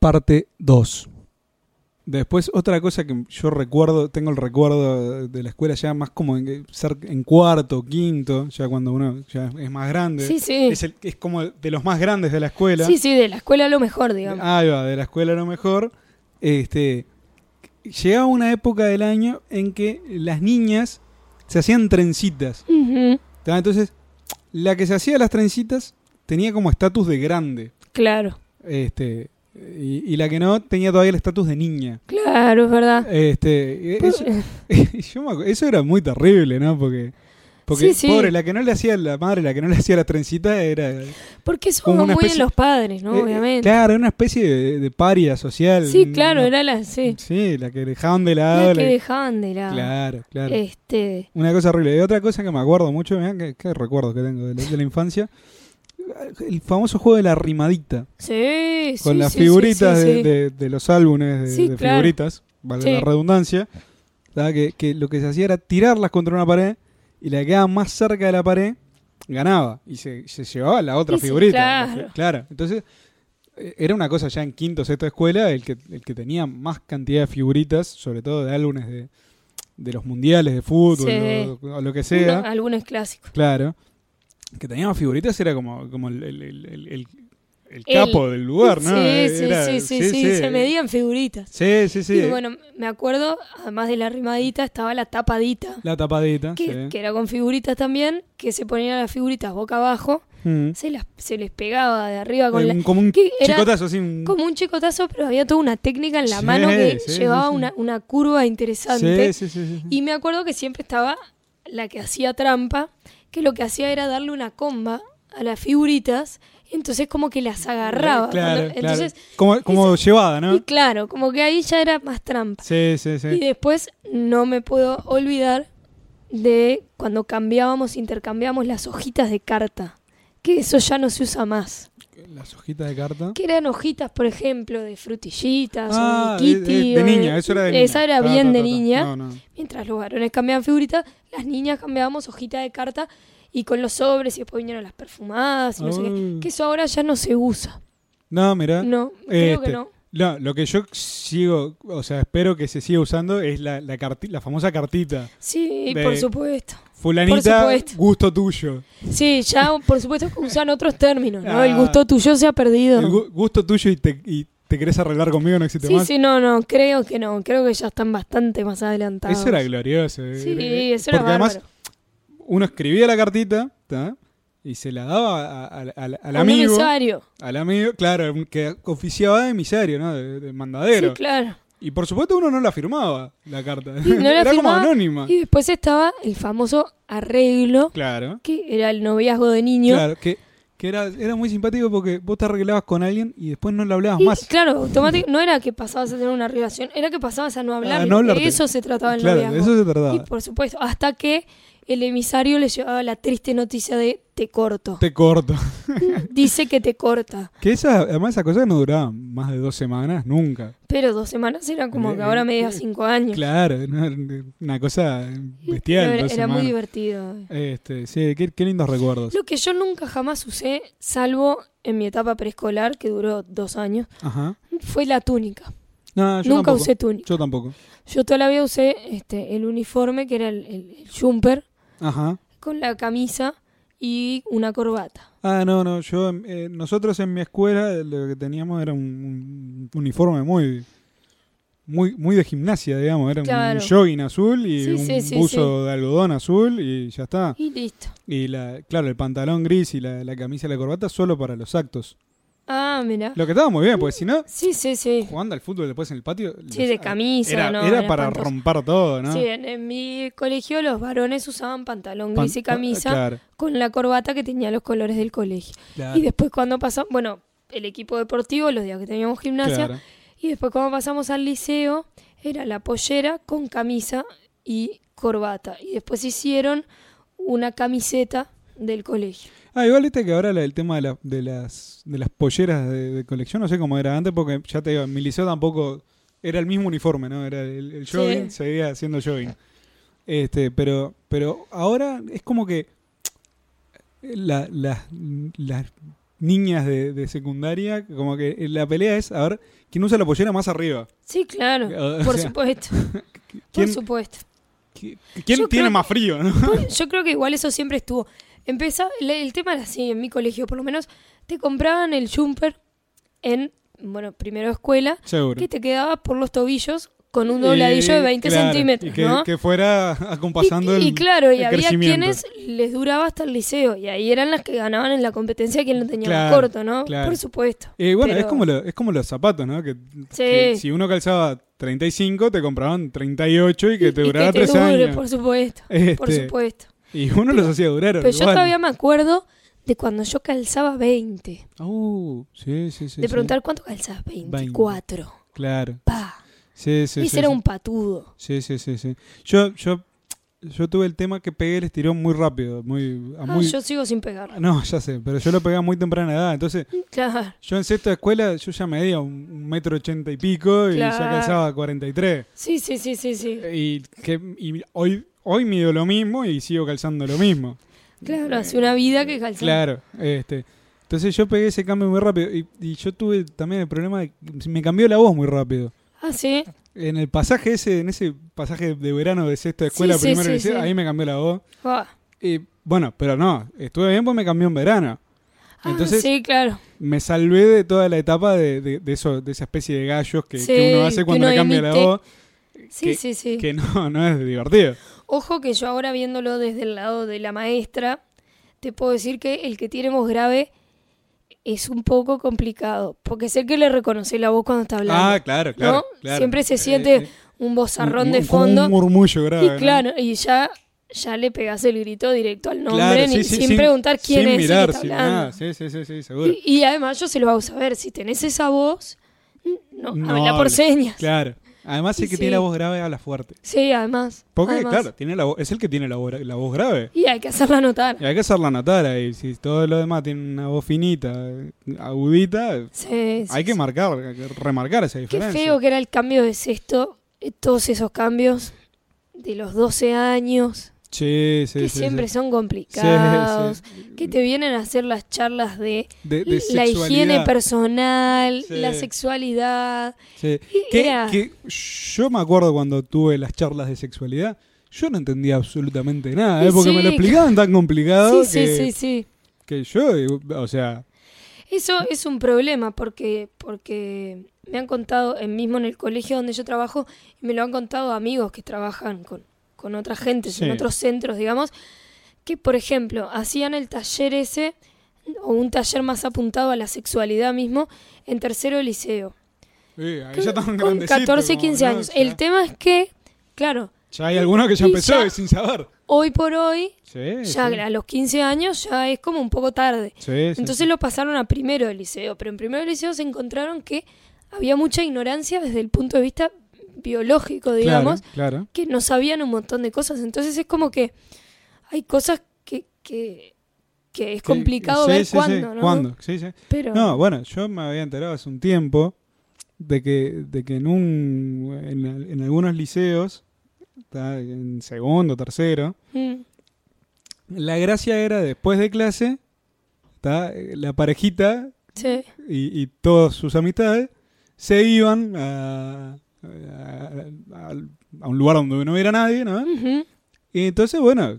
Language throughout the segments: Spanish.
parte 2. Después, otra cosa que yo recuerdo, tengo el recuerdo de la escuela ya más como en, ser en cuarto, quinto, ya cuando uno ya es más grande. Sí, sí. Es, el- es como de los más grandes de la escuela. Sí, sí, de la escuela lo mejor, digamos. Ahí va, de la escuela a lo mejor. Este, llegaba una época del año en que las niñas se hacían trencitas. Entonces, la que se hacía las trencitas tenía como estatus de grande. Claro, Este, y, y la que no tenía todavía el estatus de niña. claro, es verdad. Este, Pues, eso, yo me acu- eso era muy terrible, ¿no? Porque, porque Sí, sí. pobre, la que no le hacía la madre, la que no le hacía la trencita era. Porque eso como una muy en especie- los padres, ¿no? eh, Obviamente. Claro, era una especie de, de paria social. Sí, claro, Una- era la, sí, Sí, la que dejaban de lado. la que la- dejaban de lado. Claro, claro. Este, Una cosa horrible. Y otra cosa que me acuerdo mucho, mirá qué, qué recuerdos que tengo de la, de la infancia. El famoso juego de la rimadita. sí, Con sí, las sí, figuritas sí, de, sí. de- de los álbumes de, Sí, de claro. figuritas, Sí. la redundancia. Que, que lo que se hacía era tirarlas contra una pared y la que quedaba más cerca de la pared ganaba. Y se, se llevaba la otra Y figurita. claro. Claro. Entonces, eh, era una cosa ya en quinto, sexto de escuela, el que, el que tenía más cantidad de figuritas, sobre todo de álbumes de, de los mundiales de fútbol o, o lo que sea. Uno- algunos clásicos. Claro. Que tenía más figuritas era como, como el, el- el- el- el- el El- capo del lugar, ¿no? Sí, sí, Era- sí, sí, sí, se medían figuritas. Sí, sí, sí. Y bueno, me acuerdo, además de la rimadita, estaba la tapadita, La tapadita. que, sí. que era con figuritas también, que se ponían las figuritas boca abajo, Mm. se, las, se les pegaba de arriba con Eh, la, un- como un chicotazo un- como un chicotazo, pero había toda una técnica en la Sí, mano que sí, llevaba sí, sí. Una, una curva interesante. Sí, sí, sí, sí. Y me acuerdo que siempre estaba la que hacía trampa, que lo que hacía era darle una comba a las figuritas, entonces como que las agarraba. Claro, Cuando- claro. entonces, Como, llevada, ¿no? y claro, como que ahí ya era más trampa. Sí, sí, Y sí. después no me puedo olvidar de cuando cambiábamos, intercambiábamos las hojitas de carta, que eso ya no se usa más. Las hojitas de carta. Que eran hojitas, por ejemplo, de frutillitas Ah, o de de, kitty. de- de o niña, eso era de niña. Esa era Ta, bien ta, de ta, niña. No, no. Mientras los varones cambiaban figuritas, las niñas cambiábamos hojitas de carta y con los sobres y después vinieron las perfumadas y no sé qué. Que eso ahora ya no se usa. No, mira. No, creo Este, que no. No, lo que yo sigo, o sea, espero que se siga usando es la, la, carti- la famosa cartita. Sí, por supuesto. Fulanita, supuesto. gusto tuyo. Sí, ya por supuesto que usan otros términos, ¿no? Ah. El gusto tuyo se ha perdido. El gu- gusto tuyo y te, y te querés arreglar conmigo, no existe Sí, más. sí, no, no, creo que no. Creo que ya están bastante más adelantados. Eso era glorioso. Sí, eh, eso era Porque además uno escribía la cartita ¿tá? Y se la daba a- a- a- al, amigo. emisario. Al amigo, claro, que oficiaba de emisario, ¿no? De, de mandadero. Sí, claro. Y por supuesto uno no la firmaba, la carta. Y no la Era como anónima. Y después estaba el famoso arreglo, Claro. que era el noviazgo de niño. Claro, que, que era, era muy simpático porque vos te arreglabas con alguien y después no le hablabas Y, más. claro, automático, no era que pasabas a tener una relación, era que pasabas a no hablar. A no hablarte. de eso se trataba el Claro, de noviazgo. eso se trataba. Y por supuesto, hasta que el emisario le llevaba la triste noticia de te corto. Te corto. Dice que te corta. Que esa, además esa cosa no duraba más de dos semanas, nunca. Pero dos semanas era como que ahora me diga cinco años. Claro, una cosa bestial. Era, era muy divertido. Este, sí, qué, qué lindos recuerdos. Lo que yo nunca jamás usé, salvo en mi etapa preescolar, que duró dos años, Ajá. fue la túnica. No, yo Nunca tampoco. usé túnica. Yo tampoco. Yo toda la vida usé este, el uniforme, que era el, el, el jumper, Ajá. con la camisa y una corbata. Ah, no, no, yo, eh, nosotros en mi escuela lo que teníamos era un, un uniforme muy, muy, muy de gimnasia, digamos, era un- Claro. un jogging azul y Sí, un sí, sí, buzo de algodón azul y ya está. Y listo. Y la, claro, el pantalón gris y la, la camisa y la corbata solo para los actos. Ah, mira. Lo que estaba muy bien, porque si no, Sí, sí, sí. jugando al fútbol después en el patio. Sí, de camisa, Era, no, era era para espantoso. romper todo, ¿no? Sí, en, en mi colegio los varones usaban pantalón Pan- gris y camisa Claro, con la corbata que tenía los colores del colegio. claro, Y después cuando pasamos, bueno, el equipo deportivo, los días que teníamos gimnasia, claro. y después cuando pasamos al liceo, era la pollera con camisa y corbata. Y después hicieron una camiseta del colegio. Ah, igual viste que ahora el tema de, la- de las de las polleras de, de colección, no sé cómo era antes, porque ya te digo, en mi liceo tampoco era el mismo uniforme, ¿no? Era el, el Sí. jogging, seguía siendo jogging. Este, pero, pero ahora es como que la- la- las niñas de, de secundaria, como que la pelea es a ver quién usa la pollera más arriba. Sí, claro, O por sea, supuesto, por ¿Quién, supuesto. qui- quién Yo tiene creo más frío? ¿no? Yo creo que igual eso siempre estuvo. Empezaba, el, el tema era así, en mi colegio por lo menos, te compraban el jumper en, bueno, primero escuela, Seguro. que te quedaba por los tobillos con un dobladillo de Y, 20 claro, centímetros, y que, ¿no? que fuera acompasando y, y el claro, y el había quienes les duraba hasta el liceo, y ahí eran las que ganaban en la competencia quien lo tenía más corto, ¿no? claro. Por supuesto. Eh, bueno, Pero- es, como lo- es como los zapatos, ¿no? Que, Sí. que si uno calzaba 35, te compraban 38 y que te Y- y te 3 dure, años. por supuesto, por Este, supuesto. Y uno los hacía durar. Pero yo igual. todavía me acuerdo de cuando yo calzaba 20. Uh, sí, sí, sí. de sí. preguntar cuánto calzabas, 24. Claro. Pa. Sí, sí, Ese sí. era sí. un patudo. Sí, sí, sí, sí. Yo, yo, yo tuve el tema que pegué el estirón muy rápido, muy, a Ah, muy... yo sigo sin pegar. No, ya sé, pero yo lo pegué a muy temprana edad, entonces Claro. yo en sexta escuela yo ya medía un, metro ochenta y pico y ya calzaba 43. Sí, sí, sí, sí, sí. Y, que, y hoy, hoy mido lo mismo y sigo calzando lo mismo. Claro, hace una vida que calzaba. Claro, este. Entonces yo pegué ese cambio muy rápido y, y yo tuve también el problema de que me cambió la voz muy rápido. Ah, sí. En el pasaje ese, en ese pasaje de verano de sexta escuela, sí, primero sí, sí. ahí me cambió la voz. Y bueno, pero no, estuve bien porque me cambió en verano. Ah, Entonces sí, claro. me salvé de toda la etapa de, de, de eso, de esa especie de gallos que, uno hace cuando uno le cambia la voz, Sí, que- sí, sí. que no, no es divertido. Ojo que yo ahora viéndolo desde el lado de la maestra, te puedo decir que el que tiene voz grave es un poco complicado, porque sé que le reconoce la voz cuando está hablando. Ah, claro, claro. ¿no? claro. Siempre se Eh, siente eh, un bozarrón un- de fondo. Un murmullo grave. y ¿no? claro, y ya, ya le pegas el grito directo al nombre, Claro, ni- sí, sí, sin, preguntar quién sin es mirar, el que está sin hablando. nada. Sí, sí, sí, seguro. Y, y además yo se lo hago saber, si tenés esa voz, no, No habla por señas. Claro. Además, el que Sí. tiene la voz grave habla fuerte. Sí, además. Porque, además. claro, tiene la, es el que tiene la, voz- la voz grave. Y hay que hacerla notar. Y hay que hacerla notar ahí. Si todo lo demás tiene una voz finita, agudita, Sí, hay que marcar, hay que remarcar esa Qué diferencia. feo que era el cambio de sexto, eh, todos esos cambios de los 12 años, Sí, sí, que sí, siempre son complicados, que te vienen a hacer las charlas de, De, de la higiene personal, la sexualidad. Que, yo me acuerdo cuando tuve las charlas de sexualidad, yo no entendía absolutamente nada, ¿eh? porque me lo explicaban tan complicado Sí, que, sí, sí, sí. que yo, eh, o sea, Eso es un problema porque, porque me han contado, mismo en el colegio donde yo trabajo, me lo han contado amigos que trabajan con, con otras gentes Sí. en otros centros, digamos, que por ejemplo hacían el taller ese, o un taller más apuntado a la sexualidad mismo, en tercero de liceo. eh, ahí ya están Con grandecitos, 14, como, 15 ¿no? años. El tema es que, claro, Ya hay algunos que ya empezó ya- sin saber. hoy por hoy, Sí, ya sí. a los 15 años ya es como un poco tarde. Sí, sí, Entonces sí. lo pasaron a primero de liceo, pero en primero de liceo se encontraron que había mucha ignorancia desde el punto de vista biológico, digamos, Claro, claro. que no sabían un montón de cosas. Entonces es como que hay cosas que, que, que es complicado sí, ver sí, sí, cuándo, ¿no? cuándo, sí, sí. Pero No, bueno, yo me había enterado hace un tiempo de que, de que en un en, en algunos liceos, en segundo, tercero, mm, la gracia era después de clase, ¿tá? la parejita sí, y, y todas sus amistades se iban a, a- a- a un lugar donde no hubiera nadie, ¿no? Y entonces, bueno,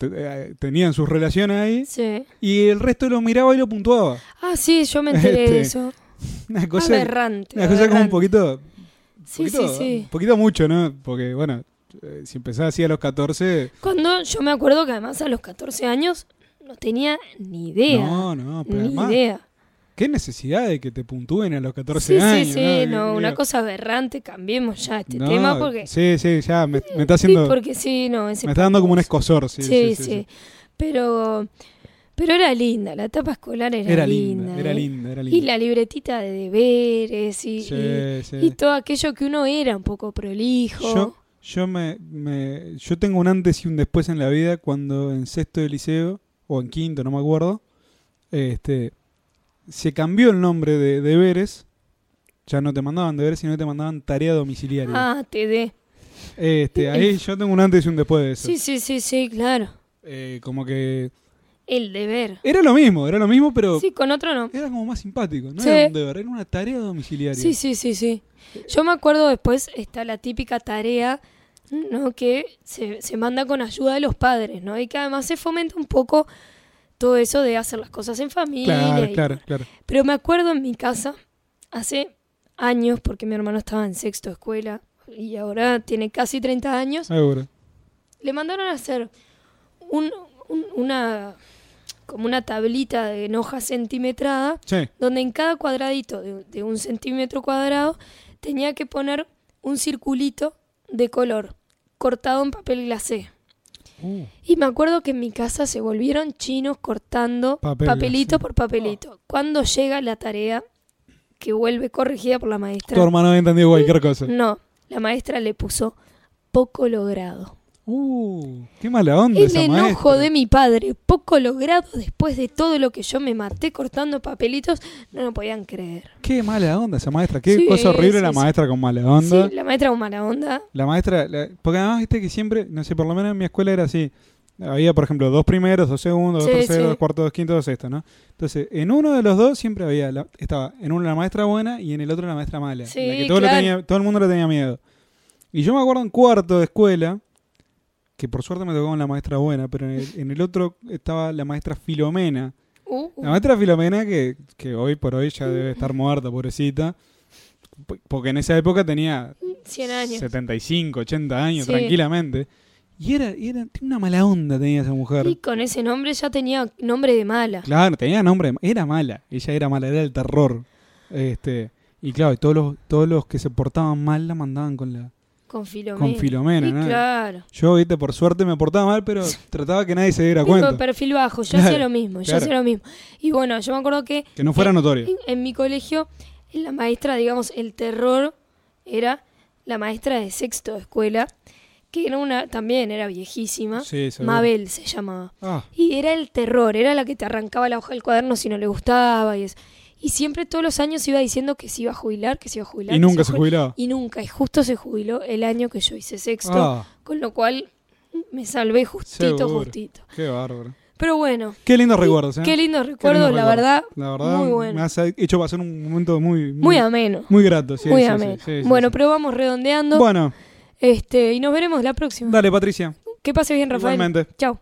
eh, tenían sus relaciones ahí sí. y el resto lo miraba y lo puntuaba. Ah, sí, yo me enteré de Este, eso. Una cosa, aberrante. una cosa como un poquito, Sí, sí, poquito, sí. un poquito mucho, ¿no? Porque, bueno, eh, si empezaba así a los 14, Cuando yo me acuerdo que además a los 14 años no tenía ni idea. no, no, pero ni además, idea. Qué necesidad de que te puntúen a los 14 Sí, años. sí, sí, ¿no? no, una Digo, cosa aberrante, cambiemos ya este no, tema porque... Sí, sí, ya me, me está Sí, haciendo, porque sí, no, me está dando como un escosor, sí, Sí, sí, Pero, pero era linda, la etapa escolar era, Era linda, ¿eh? era linda, era linda. Y la libretita de deberes y, Sí, y- sí. y todo aquello que uno era un poco prolijo. Yo, yo me, me- yo tengo un antes y un después en la vida cuando en sexto de liceo o en quinto, no me acuerdo, este se cambió el nombre de deberes. Ya no te mandaban deberes, sino te mandaban tarea domiciliaria. Ah, te dé. Este, ahí yo tengo un antes y un después de eso. Sí, sí, sí, sí, claro. Eh, como que El deber. Era lo mismo, era lo mismo, pero Sí, con otro no. era como más simpático. No Sí. era un deber, era una tarea domiciliaria. Sí, sí, sí, sí. Yo me acuerdo después está la típica tarea, ¿no? Que se, se manda con ayuda de los padres, ¿no? Y que además se fomenta un poco todo eso de hacer las cosas en familia. Claro, y- claro, claro. Pero me acuerdo en mi casa, hace años, porque mi hermano estaba en sexto de escuela y ahora tiene casi 30 años, Seguro. le mandaron a hacer un, un- una como una tablita de en hoja centimetrada Sí. donde en cada cuadradito de, de un centímetro cuadrado tenía que poner un circulito de color cortado en papel glacé. Uh, Y me acuerdo que en mi casa se volvieron chinos cortando Papel papelito por papelito. Cuando llega la tarea que vuelve corregida por la maestra, tu hermano había entendido cualquier cosa. no, la maestra le puso poco logrado. Uh, qué mala onda El esa enojo maestra. de mi padre, poco logrado después de todo lo que yo me maté cortando papelitos, no lo podían creer. Qué mala onda esa maestra. Qué Sí, cosa horrible sí, la sí. maestra con mala onda. Sí, la maestra con mala onda. La maestra, la- porque además viste que siempre, no sé, por lo menos en mi escuela era así. Había, por ejemplo, dos primeros, dos segundos, dos terceros, dos cuartos, dos quintos, dos sextos, ¿no? Entonces, en uno de los dos siempre había, la- estaba en uno la maestra buena y en el otro la maestra mala. Sí, la que todo, claro. tenía- todo el mundo le tenía miedo. Y yo me acuerdo en cuarto de escuela, que por suerte me tocó con la maestra buena, pero en el, en el otro estaba la maestra Filomena. Uh, uh. La maestra Filomena, que, que hoy por hoy ya debe estar muerta, pobrecita. po- Porque en esa época tenía 100 años. 75, 80 años, Sí. tranquilamente. Y era, y era tenía una mala onda tenía esa mujer. Y con ese nombre ya tenía nombre de mala. Claro, tenía nombre, de- era mala. Ella era mala, era el terror. Este, y claro, y todos los, todos los que se portaban mal la mandaban con la Con Filomena. con Filomena, ¿no? claro. Yo, viste, por suerte me portaba mal, pero trataba que nadie se diera cuenta. perfil bajo. Yo Claro, hacía lo mismo, yo claro. hacía lo mismo. Y bueno, yo me acuerdo que Que no fuera en- notorio. en, en mi colegio, la maestra, digamos, el terror era la maestra de sexto de escuela, que era una, también era viejísima. Sí. Mabel se llamaba. Ah, Y era el terror, era la que te arrancaba la hoja del cuaderno si no le gustaba y eso. Y siempre todos los años iba diciendo que se iba a jubilar, que se iba a jubilar. y nunca se jubilar. jubilaba. Y nunca, y justo se jubiló el año que yo hice sexto, Ah, con lo cual me salvé justito, Seguro. justito. qué bárbaro. Pero bueno, Qué lindos recuerdos, ¿eh? qué lindos la recuerdos. verdad, La verdad, muy me bueno. has hecho pasar un momento muy, muy ameno. muy grato. Sí, muy sí, ameno. sí, sí, bueno, pero vamos redondeando. Bueno, Este, y nos veremos la próxima. dale, Patricia. Que pase bien, Rafael. Igualmente. Chao.